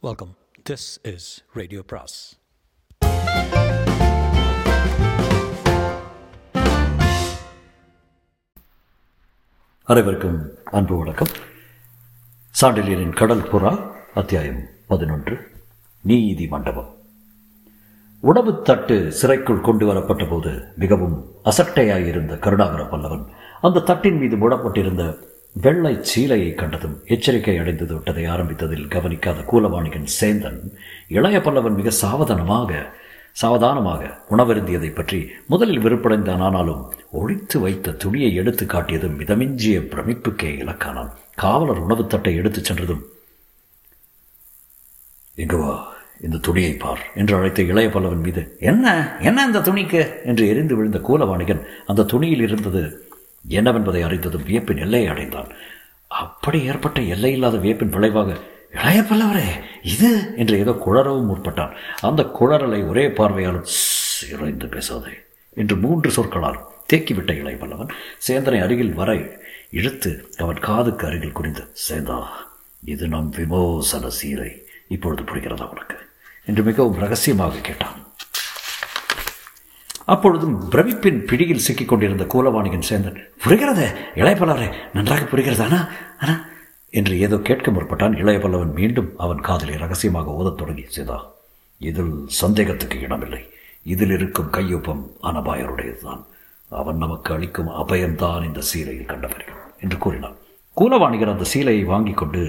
Welcome this is radio பிராஸ் அனைவருக்கும் அன்பு வணக்கம். சாண்டிலியரின் கடல் புறா அத்தியாயம் பதினொன்று நீதி மண்டபம். உணவு தட்டு சிறைக்குள் கொண்டு வரப்பட்ட போது மிகவும் அசட்டையாயிருந்த கருணாகர பல்லவன் அந்த தட்டின் மீது மூடப்பட்டிருந்த வெள்ளை சீலையை கண்டதும் எச்சரிக்கை அடைந்தது விட்டதை ஆரம்பித்ததில் கவனிக்காத கூலவாணிகன் சேந்தன் இளைய பல்லவன் மிக சாவதானமாக சாவதானமாக உணவருந்தியதை பற்றி முதலில் வெறுப்படைந்தான் ஆனாலும் ஒழித்து வைத்த துணியை எடுத்து காட்டியதும் மிதமிஞ்சிய பிரமிப்புக்கே இலக்கானான். காவலர் உணவு தட்டை எடுத்துச் சென்றதும் இங்குவா இந்த துணியை பார் என்று அழைத்த இளைய பல்லவன் மீது என்ன? என்ன இந்த துணிக்கு? என்று எரிந்து விழுந்த கூலவாணிகன் அந்த துணியில் இருந்தது என்னவென்பதை அறிந்ததும் வியப்பின் எல்லையை அடைந்தான். அப்படி ஏற்பட்ட எல்லையில்லாத வியப்பின் விளைவாக இளைய பல்லவரே இது? என்று ஏதோ குளரவும் முற்பட்டான். அந்த குளறலை ஒரே பார்வையாலும் இறைந்து பேசாதே என்று மூன்று சொற்களால் தேக்கிவிட்ட இளைய பல்லவன் சேந்தனை அருகில் வர இழுத்து அவன் காதுக்கு அருகில் குறிந்து சேந்தா இது நம் விமோசன சீரை இப்பொழுது புரிகிறதா உனக்கு? என்று மிகவும் ரகசியமாக கேட்டான். அப்பொழுதும் பிரமிப்பின் பிடியில் சிக்கிக் கொண்டிருந்த கூலவாணிகன் சேந்தன் புரிகிறதே இளையபல்லவரே நன்றாக புரிகிறதானா? ஆனா என்று ஏதோ கேட்க முற்பட்டான் இளையபல்லவன் மீண்டும் அவன் காதலை ரகசியமாக ஓதத் தொடங்கி செய்தா இதில் சந்தேகத்துக்கு இடமில்லை. இதில் இருக்கும் கையொப்பம் அனபாயருடையதுதான். அவன் நமக்கு அளிக்கும் அபயம்தான் இந்த சீலையில் கண்டவர்கள் என்று கூறினான். கூலவாணிகர் அந்த சீலையை வாங்கி கொண்டு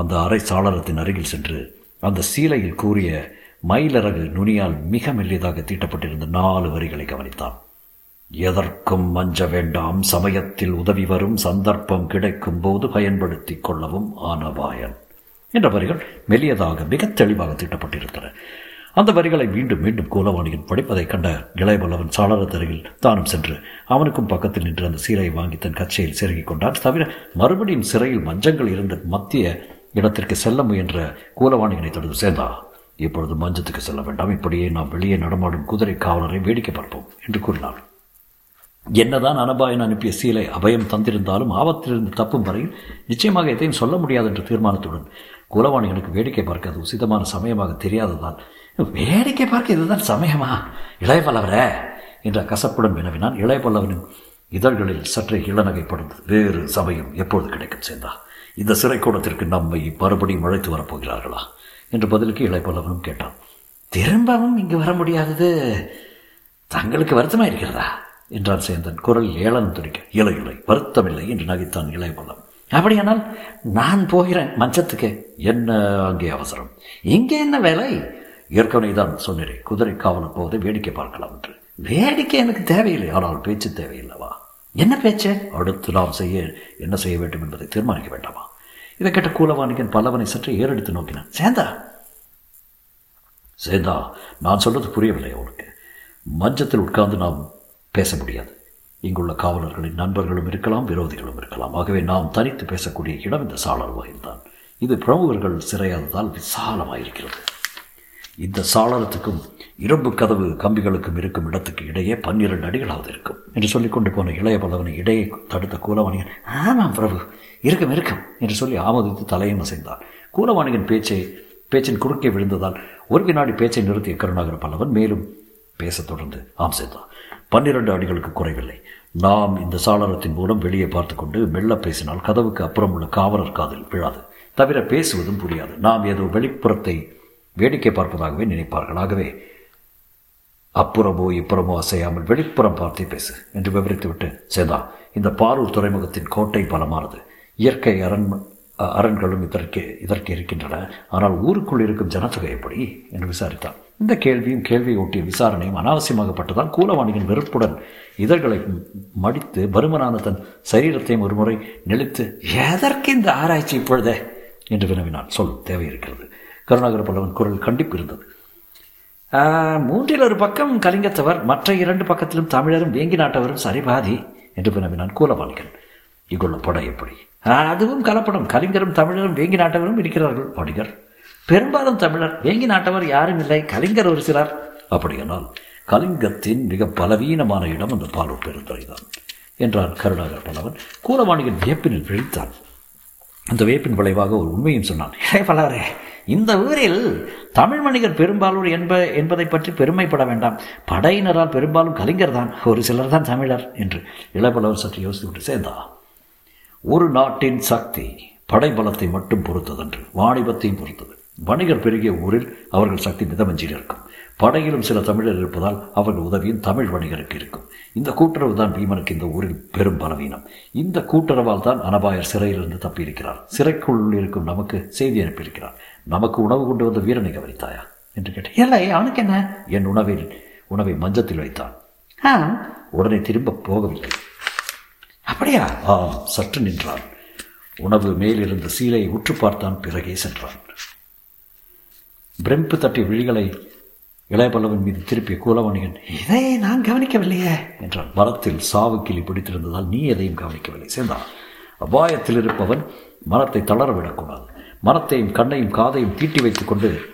அந்த அரை சாளரத்தின் அருகில் சென்று அந்த சீலையில் கூறிய மயிலரகு நுனியால் மிக மெல்லியதாக தீட்டப்பட்டிருந்த நாலு வரிகளை கவனித்தான். எதற்கும் மஞ்ச வேண்டாம் சமயத்தில் உதவி வரும் சந்தர்ப்பம் கிடைக்கும் போது பயன்படுத்திக் கொள்ளவும் ஆனபாயன். என்ற வரிகள் மெல்லியதாக மிக தெளிவாக தீட்டப்பட்டிருந்தன. அந்த வரிகளை மீண்டும் மீண்டும் கூலவாணியின் படிப்பதைக் கண்ட இளையவல்லவன் சாளரத்தருகில் தானும் சென்று அவனுக்கும் பக்கத்தில் நின்று அந்த சீலையை வாங்கி தன் கச்சையில் செருகிக் கொண்டான். தவிர மறுபடியும் சிறையில் மஞ்சங்கள் இருந்த மத்திய இடத்திற்கு செல்ல முயன்ற கூலவாணிகனை தொடர்ந்து சேர்ந்தான். இப்பொழுது மஞ்சத்துக்கு செல்ல வேண்டாம். இப்படியே நாம் வெளியே நடமாடும் குதிரை காவலரை வேடிக்கை பார்ப்போம் என்று கூறினார் என்னதான் அனபாயன் அனுப்பிய சீலை அபயம் தந்திருந்தாலும் ஆபத்திலிருந்து தப்பும் வரையில் நிச்சயமாக எதையும் சொல்ல முடியாது என்ற தீர்மானத்துடன் குலவாணிகளுக்கு வேடிக்கை பார்க்க அது உசிதமான சமயமாக தெரியாததால் வேடிக்கை பார்க்க இதுதான் சமயமா? இளையபல்லவரே என்ற கசப்புடன் வினவினான். இளையபல்லவனின் இதழ்களில் சற்றே இளநகைப்படுந்தது வேறு சமயம் எப்பொழுது கிடைக்கும் சேர்ந்தா? இந்த சிறைக்கூடத்திற்கு நம்மை மறுபடியும் அழைத்து வரப்போகிறார்களா என்று பதிலுக்கு இளையபல்லவனும் கேட்டான். திரும்பவும் இங்கு வர முடியாதது. தங்களுக்கு வருத்தமாக இருக்கிறதா என்றான் சேந்தன். குரல் ஏளனம் துடிக்க. இலை இலை வருத்தமில்லை என்று நகைத்தான் இளையபல்லம் அப்படியானால் நான் போகிறேன் மஞ்சத்துக்கு. என்ன அங்கே அவசரம்? இங்கே என்ன வேலை? ஏற்கனவே தான் சொன்னேன். குதிரை காவலம் போவதை வேடிக்கை பார்க்கலாம் என்று. வேடிக்கை எனக்கு தேவையில்லை. ஆனால் பேச்சு தேவையில்லவா? என்ன பேச்சு? அடுத்து நாம் செய்ய என்ன செய்ய வேண்டும் என்பதை தீர்மானிக்க வேண்டாமா? இதை கேட்ட கூலவாணிகன் பல்லவனை சற்று ஏறெடுத்து நோக்கினான். சேந்தா. சேந்தா நான் சொல்றது புரியவில்லை அவனுக்கு. மஞ்சத்தில் உட்கார்ந்து நாம் பேச முடியாது. இங்குள்ள காவலர்களின் நண்பர்களும் இருக்கலாம் விரோதிகளும் இருக்கலாம். ஆகவே நாம் தனித்து பேசக்கூடிய இடம் இந்த சாளர் வகையில்தான் இது பிரமுகர்கள் சிறையாததால் விசாலமாயிருக்கிறது. இந்த சாளரத்துக்கும் இரும்பு கதவு கம்பிகளுக்கும் இருக்கும் இடத்துக்கு இடையே பன்னிரண்டு அடிகளாவது இருக்கும். என்று சொல்லிக்கொண்டு போன இளைய பல்லவனை இடையே தடுத்த கூலவாணிகன் ஆமாம் பிரபு இருக்கும் இருக்கும் என்று சொல்லி ஆமோதித்து தலையும் அசைந்தான். கூலவாணிகன் பேச்சை பேச்சின் குறுக்கே விழுந்ததால் ஒரு வினாடி பேச்சை நிறுத்திய கருணாகர பல்லவன் மேலும் பேசத் தொடர்ந்து ஆம் செய்தான் பன்னிரண்டு அடிகளுக்கு குறைவில்லை. நாம் இந்த சாளரத்தின் மூலம் வெளியே பார்த்து கொண்டு மெல்ல பேசினால் கதவுக்கு அப்புறம் உள்ள காவலர் காதில் விழாது. தவிர பேசுவதும் புரியாது. நாம் ஏதோ வெளிப்புறத்தை வேடிக்கை பார்ப்பதாகவே நினைப்பார்கள். ஆகவே அப்புறமோ இப்புறமோ அசையாமல் வெளிப்புறம் பார்த்தே பேசு என்று விவரித்துவிட்டு சேதா இந்த பாரூர் துறைமுகத்தின் கோட்டை பலமானது. இயற்கை அரண் அரண்களும் இதற்கு இதற்கு இருக்கின்றன. ஆனால் ஊருக்குள் இருக்கும் ஜனத்தொகை எப்படி? என்று விசாரித்தான். இந்த கேள்வியும் கேள்வியை ஒட்டிய விசாரணையும் அனாவசியமாகப்பட்டதால் கூலவாணியின் வெறுப்புடன் இதழ்களை மடித்து பருமனான தன் சரீரத்தையும் ஒருமுறை நெளித்து எதற்கு இந்த ஆராய்ச்சி இப்பொழுதே? என்று வினவினான். சொல் தேவை இருக்கிறது கருணாகர பல்லவன் குரல் கண்டிப்பு இருந்தது. மூன்றில் ஒரு பக்கம் கலிங்கத்தவர் மற்ற இரண்டு பக்கத்திலும் தமிழரும் வேங்கி நாட்டவரும் சரிபாதி என்று வினவினான் கூலவாணிகன் இங்குள்ள படம் எப்படி? அதுவும் கலப்படம். கலிங்கரும் தமிழரும் வேங்கி நாட்டவரும் இருக்கிறார்கள் படிகர் பெரும்பாலும் தமிழர் வேங்கி நாட்டவர் யாரும் இல்லை கலிங்கர் ஒரு சிலர். அப்படியானால் கலிங்கத்தின் மிக பலவீனமான இடம் அந்த பாலூர் பெருந்துறை தான் என்றான் கருணாகர் பல்லவன். கூலவாணியின் வியப்பினில் விழித்தான். அந்த வியப்பின் விளைவாக ஒரு உண்மையும் சொன்னான் இளைய பல்லவரே இந்த ஊரில் தமிழ் வணிகர் பெரும்பாலூர் என்ப என்பதை பற்றி பெருமைப்பட வேண்டாம். படையினரால் பெரும்பாலும் கலைஞர் தான் ஒரு சிலர் தான் தமிழர் என்று இளபலவர் சற்று யோசித்துவிட்டு சேர்ந்தா. ஒரு நாட்டின் சக்தி படைபலத்தை மட்டும் பொறுத்ததன்று வாணிபத்தையும் பொறுத்தது. வணிகர் பெருகிய ஊரில் அவர்கள் சக்தி மிதமஞ்சில் இருக்கும். படையிலும் சில தமிழர் இருப்பதால் அவர்கள் உதவியும் தமிழ் வணிகருக்கு இருக்கும். இந்த கூட்டுறவு தான் பீமனுக்கு இந்த ஊரில் பெரும் பலவீனம். இந்த கூட்டுறவால் தான் அனபாயர் சிறையிலிருந்து தப்பியிருக்கிறார். சிறைக்குள் இருக்கும் நமக்கு செய்தி அனுப்பியிருக்கிறார். நமக்கு உணவு கொண்டு வந்த வீரனை கவனித்தாயா? என்று கேட்டேன். இல்லை அவனுக்கு என்ன? என் உணவில் உணவை மஞ்சத்தில் வைத்தான். ஆ. உடனே திரும்ப போகவில்லை. அப்படியா? ஆம் சற்று நின்றான். உணவு மேலிருந்த சீலையை உற்று பார்த்தான் பிறகே சென்றான். பிரம்பு தட்டிய விழிகளை இளையபல்லவன் மீது திருப்பிய கூலவாணிகன் இதை நான் கவனிக்கவில்லையே. என்றான். மரத்தில் சாவு கிளி பிடித்திருந்ததால் நீ எதையும் கவனிக்கவில்லை. சேர்ந்தான். அபாயத்தில் இருப்பவன் மரத்தை தளர மரத்தையும் கண்ணையும் காதையும் தீட்டி வைத்துக் கொண்டு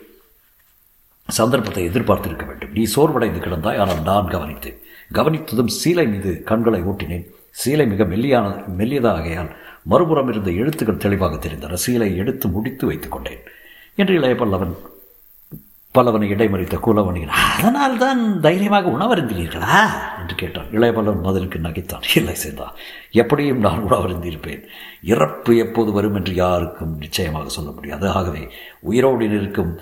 சந்தர்ப்பத்தை எதிர்பார்த்திருக்க வேண்டும். நீ சோர்வடைந்து கிடந்தாய் ஆனால் நான் கவனித்தேன். கவனித்ததும் சீலை மீது கண்களை ஓட்டினேன். சீலை மிக மெல்லியான மெல்லியதாகையால் மறுபுறம் இருந்த எழுத்துக்கள் தெளிவாக தெரிந்தன. சீலை எடுத்து முடித்து வைத்துக் கொண்டேன். என்று இளைய பலவனை பல்லவனை இடைமறித்த கூலவணிகன் அதனால் தான் தைரியமாக உணவருந்தினீர்களா? என்று கேட்டான். இளைய மதனுக்கு நகைத்தான். இல்லை சேர்ந்தா எப்படியும் நான் உணவருந்திருப்பேன். இறப்பு எப்போது வரும் என்று யாருக்கும் நிச்சயமாக சொல்ல முடியாது. ஆகவே உயிரோடு இருக்கும்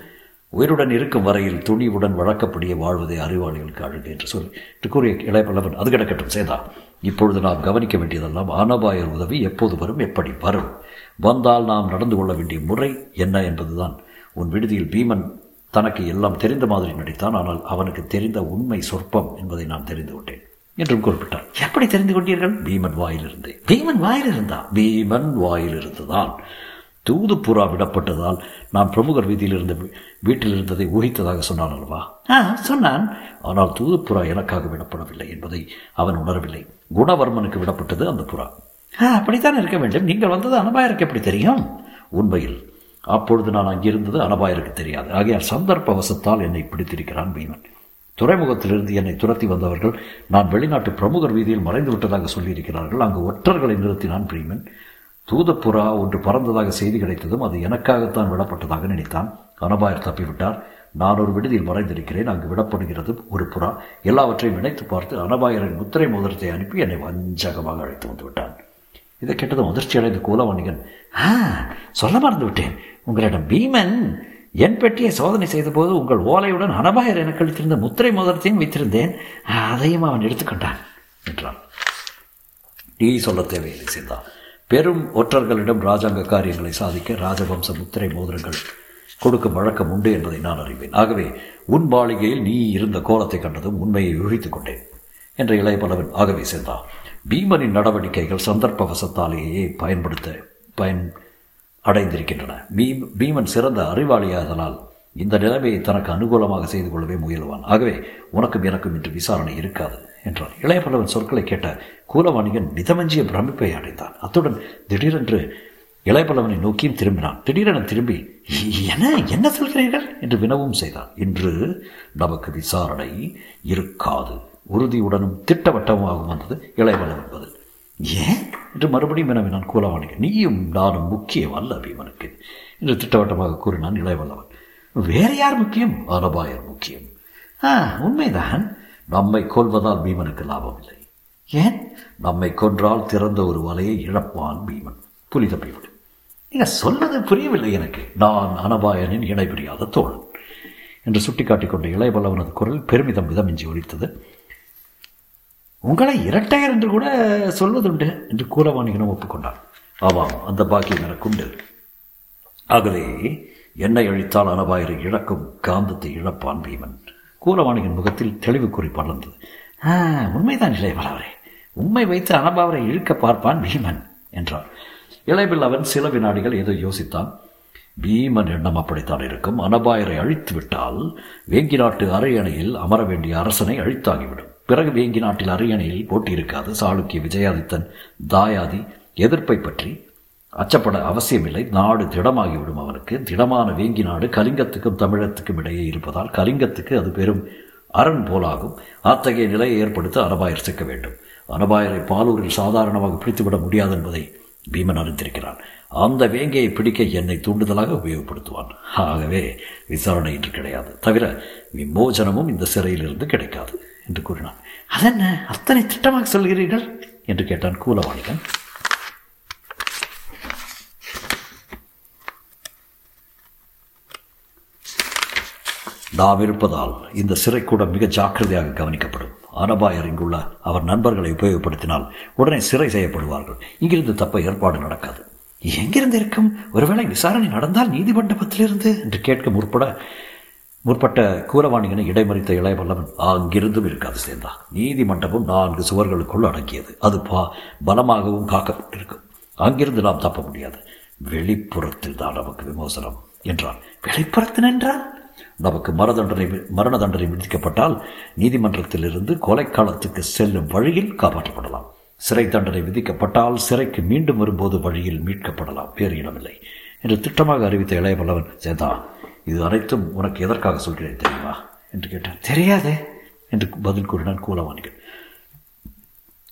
உயிருடன் இருக்கும் வரையில் துணிவுடன் வழக்கப்படியே வாழ்வதை அறிவாளிகளுக்கு அழகு என்று சொல்லி என்று கூறிய இளையபல்லவன் அது கிடக்கட்டும் சேதா இப்பொழுது நாம் கவனிக்க வேண்டியதெல்லாம் ஆனபாயர் உதவி எப்போது வரும் எப்படி வரும்? வந்தால் நாம் நடந்து கொள்ள வேண்டிய முறை என்ன என்பதுதான். உன் விடுதியில் பீமன் தனக்கு எல்லாம் தெரிந்த மாதிரி நடித்தான் ஆனால் அவனுக்கு தெரிந்த உண்மை சொற்பம் என்பதை நான் தெரிந்து கொண்டேன் என்றும் குறிப்பிட்டார் எப்படி தெரிந்து கொண்டீர்கள்? பீமன் வாயிலிருந்தே. பீமன் வாயிலிருந்தா? பீமன் வாயிலிருந்துதான் தூதுப்புறா விடப்பட்டதால் நான் பிரமுகர் வீதியில் இருந்த வீட்டில் இருந்ததை ஊகித்ததாக சொன்னான் அல்லவா? ஆ சொன்னான். ஆனால் தூதுப்புறா எனக்காக விடப்படவில்லை என்பதை அவன் உணரவில்லை. குணவர்மனுக்கு விடப்பட்டது அந்த புறா. அப்படித்தான் இருக்க வேண்டும். நீங்கள் வந்தது அனபாயருக்கு எப்படி தெரியும்? உண்மையில் அப்பொழுது நான் அங்கிருந்தது அனபாயருக்கு தெரியாது. ஆகையால் சந்தர்ப்பவசத்தால் என்னை பிடித்திருக்கிறான் பீமன் துறைமுகத்திலிருந்து என்னை துரத்தி வந்தவர்கள் நான் வெளிநாட்டு பிரமுகர் வீதியில் மறைந்து விட்டதாக சொல்லியிருக்கிறார்கள். அங்கு ஒற்றர்களை நிறுத்தினான் பிரீமன் தூதப்புறா ஒன்று பறந்ததாக செய்தி கிடைத்ததும் அது எனக்காகத்தான் விடப்பட்டதாக நினைத்தான். அனபாயர் தப்பிவிட்டார். நான் ஒரு விடுதியில் மறைந்திருக்கிறேன். அங்கு விடப்படுகிறது ஒரு புறா. எல்லாவற்றையும் இணைத்து பார்த்து அனபாயரின் முத்திரை மோதிரத்தை அனுப்பி என்னை வஞ்சகமாக அழைத்து வந்து விட்டான். இதை கேட்டதும் அதிர்ச்சி அடைந்த கூலவணிகன் ஆ சொல்ல மறந்து விட்டேன். உங்களிடம் பீமன் என் பெட்டியை சோதனை செய்தபோது உங்கள் ஓலையுடன் அனபாயர் எனக்கு கழித்திருந்த முத்திரை மோதிரத்தையும் வைத்திருந்தேன். அதையும் அவன் எடுத்துக்கொண்டான் என்றான். நீ சொல்ல தேவையில்லை சீதா பெரும் ஒற்றர்களிடம் ராஜாங்க காரியங்களை சாதிக்க ராஜவம்ச முத்திரை மோதிரங்கள் கொடுக்கும் வழக்கம் உண்டு என்பதை நான் அறிவேன். ஆகவே உன் மாளிகையில் நீ இருந்த கோலத்தை கண்டதும் உண்மையை யூகித்துக் கொண்டேன் என்ற இளைய பலவன். ஆகவே சேர்ந்தான் பீமனின் நடவடிக்கைகள் சந்தர்ப்பவசத்தாலேயே பயன்படுத்த பயன் அடைந்திருக்கின்றன. பீம் பீமன் சிறந்த அறிவாளியாதலால் இந்த நிலைமையை தனக்கு அனுகூலமாக செய்து கொள்ளவே முயலுவான். ஆகவே உனக்கும் எனக்கும் இன்று விசாரணை இருக்காது என்றார் இளைய பல்லவன் சொற்களை கேட்ட கூலவாணிகன் மிதமஞ்சிய பிரமிப்பை அடைந்தான். அத்துடன் திடீரென்று இளையபல்லவனை நோக்கியும் திரும்பினான். திடீரென திரும்பி என்ன என்ன சொல்கிறீர்கள்? என்று வினவும் செய்தான். இன்று நமக்கு விசாரணை இருக்காது. உறுதியுடனும் திட்டவட்டமாகவும் வந்தது இளையபல்லவன் பதில். ஏன்? என்று மறுபடியும் வினவினான் கூலவாணிகன் நீயும் நானும் முக்கியம் அல்ல பீமனுக்கு என்று திட்டவட்டமாக கூறினான் இளையவல்லவன். வேற யார் முக்கியம்? அனபாயர் முக்கியம். ஆ உண்மைதான். நம்மை கொல்வதால் பீமனுக்கு லாபம் இல்லை. ஏன்? நம்மை கொன்றால் திறந்த ஒரு வலையை இழப்பான் பீமன். புலி தப்பிவிடும் நீங்கள் சொல்வது புரியவில்லை எனக்கு. நான் அனபாயனின் இணைபிரியாத தோழன். என்று சுட்டிக்காட்டிக் கொண்ட இளையபல்லவனது குரல் பெருமிதம் மிதமிஞ்சி ஒழித்தது உங்களை இரட்டையர் என்று கூட சொல்வதுண்டு என்று கூலவாணிகனும் ஒப்புக்கொண்டான் ஆமாம் அந்த பாக்கியம் எனக்குண்டு. ஆகவே என்னை அழித்தால் அனபாயரை இழக்கும் காந்தத்தை இழப்பான் பீமன். கூலவாணிகன் முகத்தில் தெளிவு குறி படர்ந்தது உண்மைதான் இளையவளவரே உண்மை வைத்து அனபாவரை இழுக்க பார்ப்பான் பீமன் என்றார். இளைவில் அவன் சில வினாடிகள் ஏதோ யோசித்தான். பீமன் எண்ணம் அப்படித்தான் இருக்கும். அனபாயரை அழித்து விட்டால் வேங்கி நாட்டு அரையணையில் அமர வேண்டிய அரசனை அழித்தாகிவிடும். பிறகு வேங்கி நாட்டில் அரியணையில் போட்டி இருக்காது சாளுக்கிய விஜயாதித்தன் தாயாதி எதிர்ப்பை பற்றி அச்சப்பட அவசியமில்லை. நாடு திடமாகிவிடும் அவனுக்கு. திடமான வேங்கி நாடு கலிங்கத்துக்கும் தமிழத்துக்கும் இடையே இருப்பதால் கலிங்கத்துக்கு அது பெரும் அரண் போலாகும். அத்தகைய நிலையை ஏற்படுத்த அனபாயர் சிக்க வேண்டும். அனபாயரை பாலூரில் சாதாரணமாக பிடித்துவிட முடியாது என்பதை பீமன் அறிந்திருக்கிறான். அந்த வேங்கையை பிடிக்க என்னை தூண்டுதலாக உபயோகப்படுத்துவான். ஆகவே விசாரணை இன்று கிடையாது. தவிர விமோசனமும் இந்த சிறையிலிருந்து கிடைக்காது. என்று கூறினான். அதென்ன? அத்தனை திட்டமாக சொல்கிறீர்கள்? என்று கேட்டான் கூலவாணிகன் நாம் இருப்பதால் இந்த சிறைக்கூடம் மிக ஜாக்கிரதையாக கவனிக்கப்படும். அனபாயர் இங்குள்ள அவர் நண்பர்களை உபயோகப்படுத்தினால் உடனே சிறை செய்யப்படுவார்கள். இங்கிருந்து தப்ப ஏற்பாடு நடக்காது. எங்கிருந்து இருக்கும்? ஒருவேளை விசாரணை நடந்தால் நீதிமண்டபத்திலிருந்து என்று கேட்க முற்பட முற்பட்ட கூலவாணிகனை இடைமறித்த இளையவல்லவன் அங்கிருந்தும் இருக்காது சேர்ந்தா நீதிமண்டபம் நான்கு சுவர்களுக்குள் அடங்கியது. அது பா பலமாகவும் காக்கப்பட்டிருக்கும். அங்கிருந்து நாம் தப்ப முடியாது. வெளிப்புறத்தில் தான் நமக்கு விமோசனம். என்றான். வெளிப்புறத்தில் என்றால் நமக்கு மர தண்டனை மரண தண்டனை விதிக்கப்பட்டால் நீதிமன்றத்திலிருந்து கொலைக்காலத்துக்கு செல்லும் வழியில் காப்பாற்றப்படலாம். சிறை தண்டனை விதிக்கப்பட்டால் சிறைக்கு மீண்டும் வரும்போது வழியில் மீட்கப்படலாம். வேறு இடமில்லை. என்று திட்டமாக அறிவித்த இளையவல்லவன் சேதான் இது அனைத்தும் உனக்கு எதற்காக சொல்கிறேன் தெரியுமா? என்று கேட்டான். தெரியாதே என்று பதில் கூறினான் கூலவாணிகள்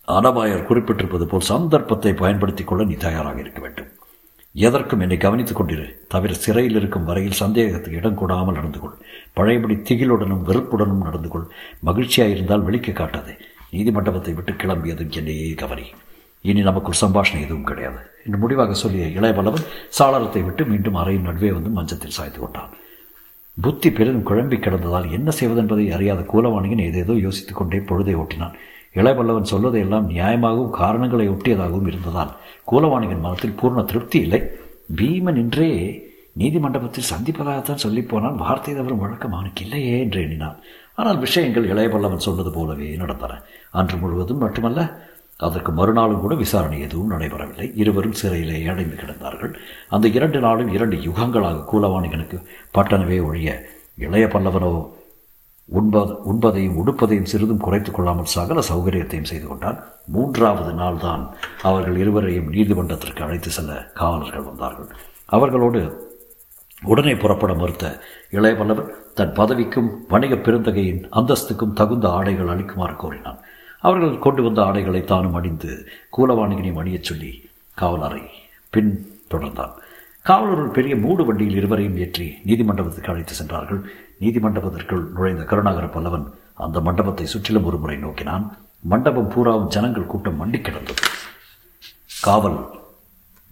ஆனபாயர் குறிப்பிட்டிருப்பது போல் சந்தர்ப்பத்தை பயன்படுத்திக் கொள்ள நீ தயாராக இருக்க வேண்டும். எதற்கும் என்னை கவனித்துக் கொண்டிரு. தவிர சிறையில் இருக்கும் வரையில் சந்தேகத்துக்கு இடம் கூடாமல் நடந்து கொள். பழையபடி திகிலுடனும் வெறுப்புடனும் நடந்து கொள். மகிழ்ச்சியாயிருந்தால் வெளிக்க காட்டாது. நீதிமண்டபத்தை விட்டு கிளம்பியதும் என்னையே கவனி. இனி நமக்குள் சம்பாஷணை எதுவும் கிடையாது. என்று முடிவாக சொல்லிய இளையவல்லவன் சாளரத்தை விட்டு மீண்டும் அறையின் நடுவே வந்து மஞ்சத்தில் சாய்த்து கொண்டான். புத்தி பெரிதும் குழம்பி கிடந்ததால் என்ன செய்வதென்பதை அறியாத கூலவாணிகன் ஏதேதோ யோசித்துக் கொண்டே பொழுதை ஓட்டினான். இளையவல்லவன் சொல்வதையெல்லாம் நியாயமாகவும் காரணங்களை ஒட்டியதாகவும் இருந்ததால் கூலவாணிகன் மனத்தில் பூர்ண திருப்தி இல்லை. பீமன் இன்றே நீதிமண்டபத்தில் சந்திப்பதாகத்தான் சொல்லிப்போனால் வார்த்தை தவறும் வழக்கம் அவனுக்கு இல்லையே என்று எண்ணினான். ஆனால் விஷயங்கள் இளையபல்லவன் சொன்னது போலவே நடந்தன. அன்று முழுவதும் மட்டுமல்ல அதற்கு மறுநாளும் கூட விசாரணை எதுவும் நடைபெறவில்லை. இருவரும் சிறையிலே அடைந்து கிடந்தார்கள். அந்த இரண்டு நாளும் இரண்டு யுகங்களாக கூலவாணிகனுக்கு பட்டனவே ஒழிய இளைய பல்லவனோ உண்பது உண்பதையும் உடுப்பதையும் சிறிதும் குறைத்துக் கொள்ளாமல் சகல சௌகரியத்தையும் செய்து கொண்டான். மூன்றாவது நாள் தான் அவர்கள் இருவரையும் நீதிமன்றத்திற்கு அழைத்து செல்ல காவலர்கள் வந்தார்கள். அவர்களோடு உடனே புறப்பட மறுத்த இளையவல்லவன் தன் பதவிக்கும் வணிக பெருந்தகையின் அந்தஸ்துக்கும் தகுந்த ஆடைகள் அளிக்குமாறு கோரினான். அவர்கள் கொண்டு வந்த ஆடைகளை தானும் அணிந்து கூலவாணிகனையும் அணியச் சொல்லி காவலரை பின் தொடர்ந்தான். காவலர்கள் பெரிய மூடு வண்டியில் இருவரையும் ஏற்றி நீதிமண்டபத்துக்கு அழைத்து சென்றார்கள். நீதிமண்டபத்திற்குள் நுழைந்த கருணாகர பல்லவன் அந்த மண்டபத்தை சுற்றிலும் ஒரு முறை நோக்கினான். மண்டபம் பூராவும் ஜனங்கள் கூட்டம் மண்டி கிடந்தது. காவல்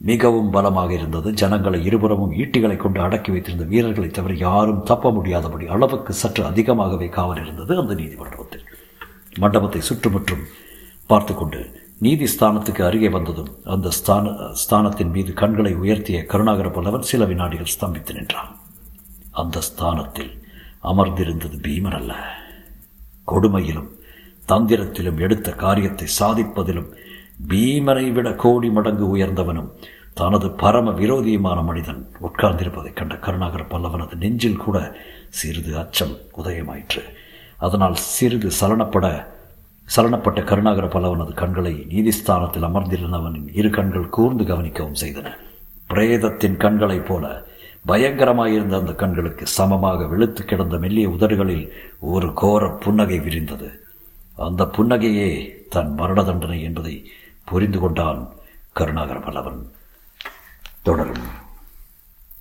மிகவும் பலமாக இருந்தது. ஜனங்களை இருபுறமும் ஈட்டிகளை கொண்டு அடக்கி வைத்திருந்த வீரர்களை தவிர யாரும் தப்ப முடியாதபடி அளவுக்கு சற்று அதிகமாகவே காவல் இருந்தது அந்த நீதிமன்றத்தில் மண்டபத்தை சுற்றுமுற்றும் பார்த்து கொண்டு நீதி ஸ்தானத்துக்கு அருகே வந்ததும் அந்த ஸ்தான ஸ்தானத்தின் மீது கண்களை உயர்த்திய கருணாகர பல்லவன் சில வினாடிகள் ஸ்தம்பித்து நின்றான். அந்த ஸ்தானத்தில் அமர்ந்திருந்தது பீமன் அல்ல. கொடுமையிலும் தந்திரத்திலும் எடுத்த காரியத்தை சாதிப்பதிலும் பீமனை விட கோடி மடங்கு உயர்ந்தவனும் தனது பரம விரோதியுமான மனிதன் உட்கார்ந்திருப்பதைக் கண்ட கருணாகர பல்லவனது நெஞ்சில் கூட சிறிது அச்சம் உதயமாயிற்று. அதனால் சிறிது சலனப்பட சலனப்பட்ட கருணாகர பலவனது கண்களை நீதிஸ்தானத்தில் அமர்ந்திருந்தவனின் இரு கண்கள் கூர்ந்து கவனிக்கவும் செய்தன. பிரேதத்தின் கண்களைப் போல பயங்கரமாயிருந்த அந்த கண்களுக்கு சமமாக வெளுத்து கிடந்த மெல்லிய உதடுகளில் ஒரு கோர புன்னகை விரிந்தது. அந்த புன்னகையே தன் மரண தண்டனை என்பதை புரிந்து கொண்டான் கருணாகர பல்லவன் தொடரும்.